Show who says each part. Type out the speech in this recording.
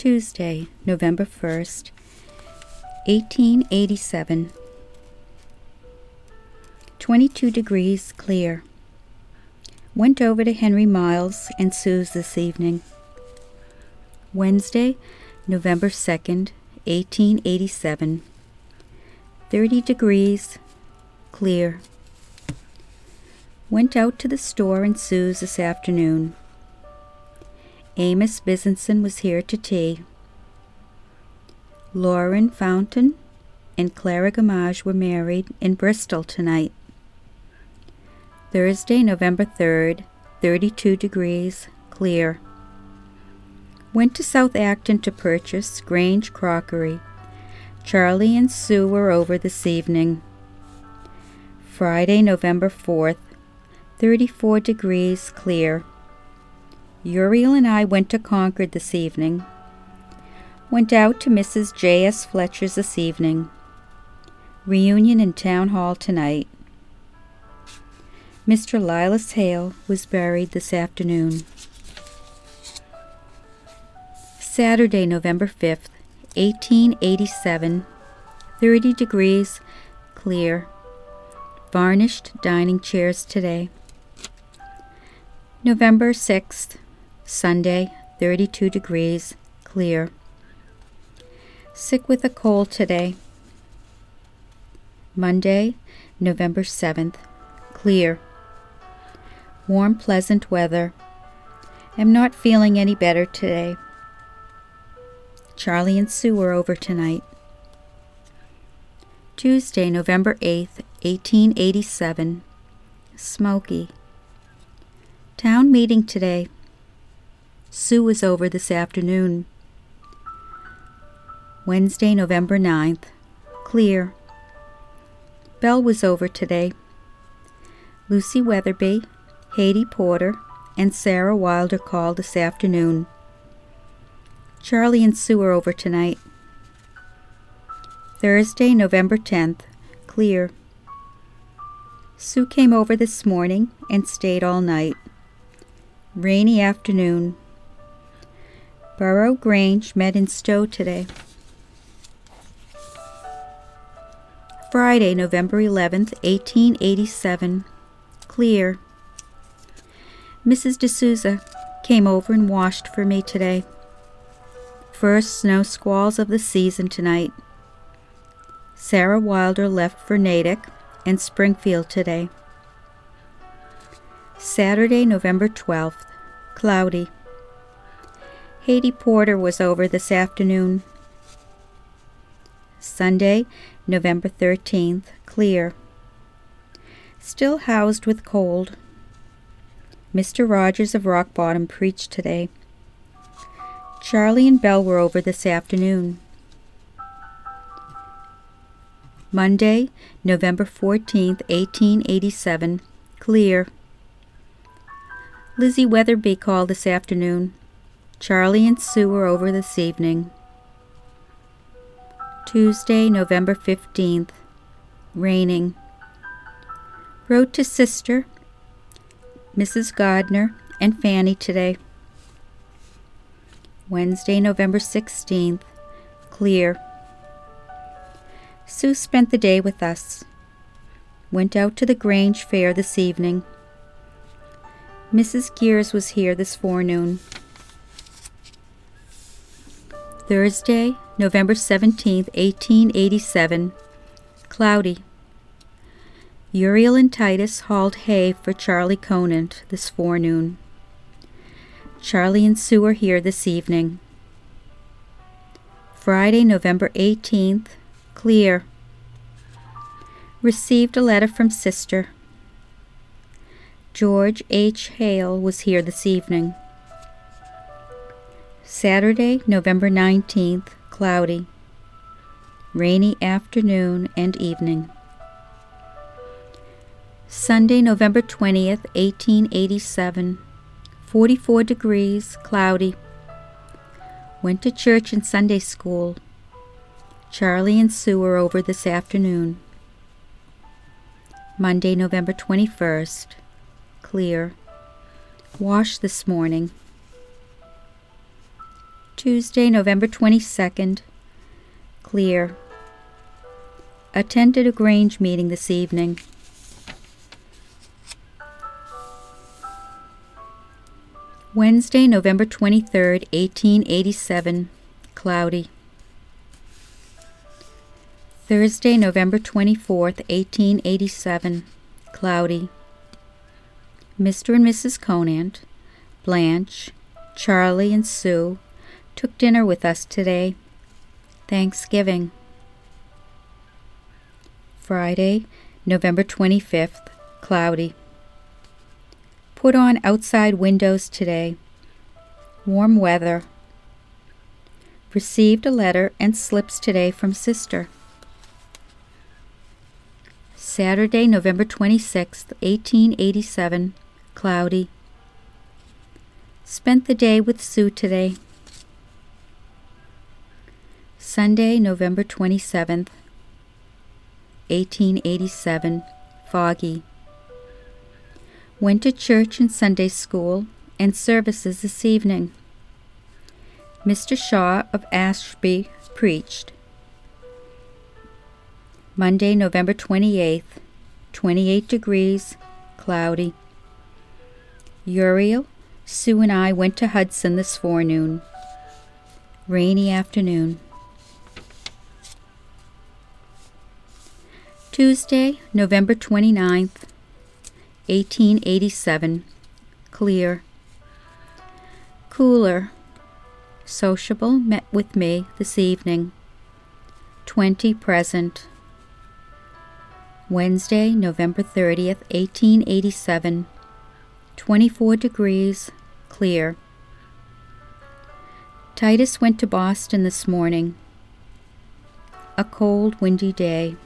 Speaker 1: Tuesday, November 1st, 1887. 22 degrees clear. Went over to Henry Miles and Sue's this evening. Wednesday, November 2nd, 1887. 30 degrees clear. Went out to the store in Sue's this afternoon. Amos Bisenson was here to tea. Lauren Fountain and Clara Gamage were married in Bristol tonight. Thursday, November 3rd, 32 degrees, clear. Went to South Acton to purchase Grange crockery. Charlie and Sue were over this evening. Friday, November 4th, 34 degrees, clear. Uriel and I went to Concord this evening. Went out to Mrs. J.S. Fletcher's this evening. Reunion in Town Hall tonight. Mr. Lilas Hale was buried this afternoon. Saturday, November 5th, 1887, 30 degrees, clear. Varnished dining chairs today. November 6th, Sunday, 32 degrees, clear. Sick with a cold today. Monday, November 7th, clear. Warm, pleasant weather. Am not feeling any better today. Charlie and Sue are over tonight. Tuesday, November 8th, 1887. Smoky. Town meeting today. Sue was over this afternoon. Wednesday, November 9th. Clear. Belle was over today. Lucy Weatherby, Hattie Porter, and Sarah Wilder called this afternoon. Charlie and Sue are over tonight. Thursday, November 10th. Clear. Sue came over this morning and stayed all night. Rainy afternoon. Borough Grange met in Stow today. Friday, November 11th, 1887. Clear. Mrs. D'Souza came over and washed for me today. First snow squalls of the season tonight. Sarah Wilder left for Natick and Springfield today. Saturday, November 12th. Cloudy. Hattie Porter was over this afternoon. Sunday, November 13th. Clear. Still housed with cold. Mr. Rogers of Rock Bottom preached today. Charlie and Belle were over this afternoon. Monday, November 14th, 1887. Clear. Lizzie Weatherby called this afternoon. Charlie and Sue were over this evening. Tuesday, November 15th. Raining. Wrote to sister, Mrs. Gardner, and Fanny today. Wednesday, November 16th. Clear. Sue spent the day with us. Went out to the Grange Fair this evening. Mrs. Gears was here this forenoon. Thursday, November 17, 1887. Cloudy. Uriel and Titus hauled hay for Charlie Conant this forenoon. Charlie and Sue are here this evening. Friday, November 18th. Clear. Received a letter from sister. George H. Hale was here this evening. Saturday, November 19th, cloudy. Rainy afternoon and evening. Sunday, November 20th, 1887. 44 degrees, cloudy. Went to church and Sunday school. Charlie and Sue are over this afternoon. Monday, November 21st. Clear. Washed this morning. Tuesday, November 22nd. Clear. Attended a Grange meeting this evening. Wednesday, November 23rd, 1887. Cloudy. Thursday, November 24th, 1887. Cloudy. Mr. and Mrs. Conant, Blanche, Charlie, and Sue took dinner with us today. Thanksgiving. Friday, November 25th. Cloudy. Put on outside windows today. Warm weather. Received a letter and slips today from sister. Saturday, November 26th, 1887. Cloudy. Spent the day with Sue today. Sunday, November 27th, 1887. Foggy. Went to church and Sunday school and services this evening. Mr. Shaw of Ashby preached. Monday, November 28th, 28 degrees, cloudy. Uriel, Sue and I went to Hudson this forenoon. Rainy afternoon. Tuesday, November 29th, 1887. Clear. Cooler. Sociable met with me this evening. 20 present. Wednesday, November 30th, 1887. 24 degrees, clear. Titus went to Boston this morning. A cold, windy day.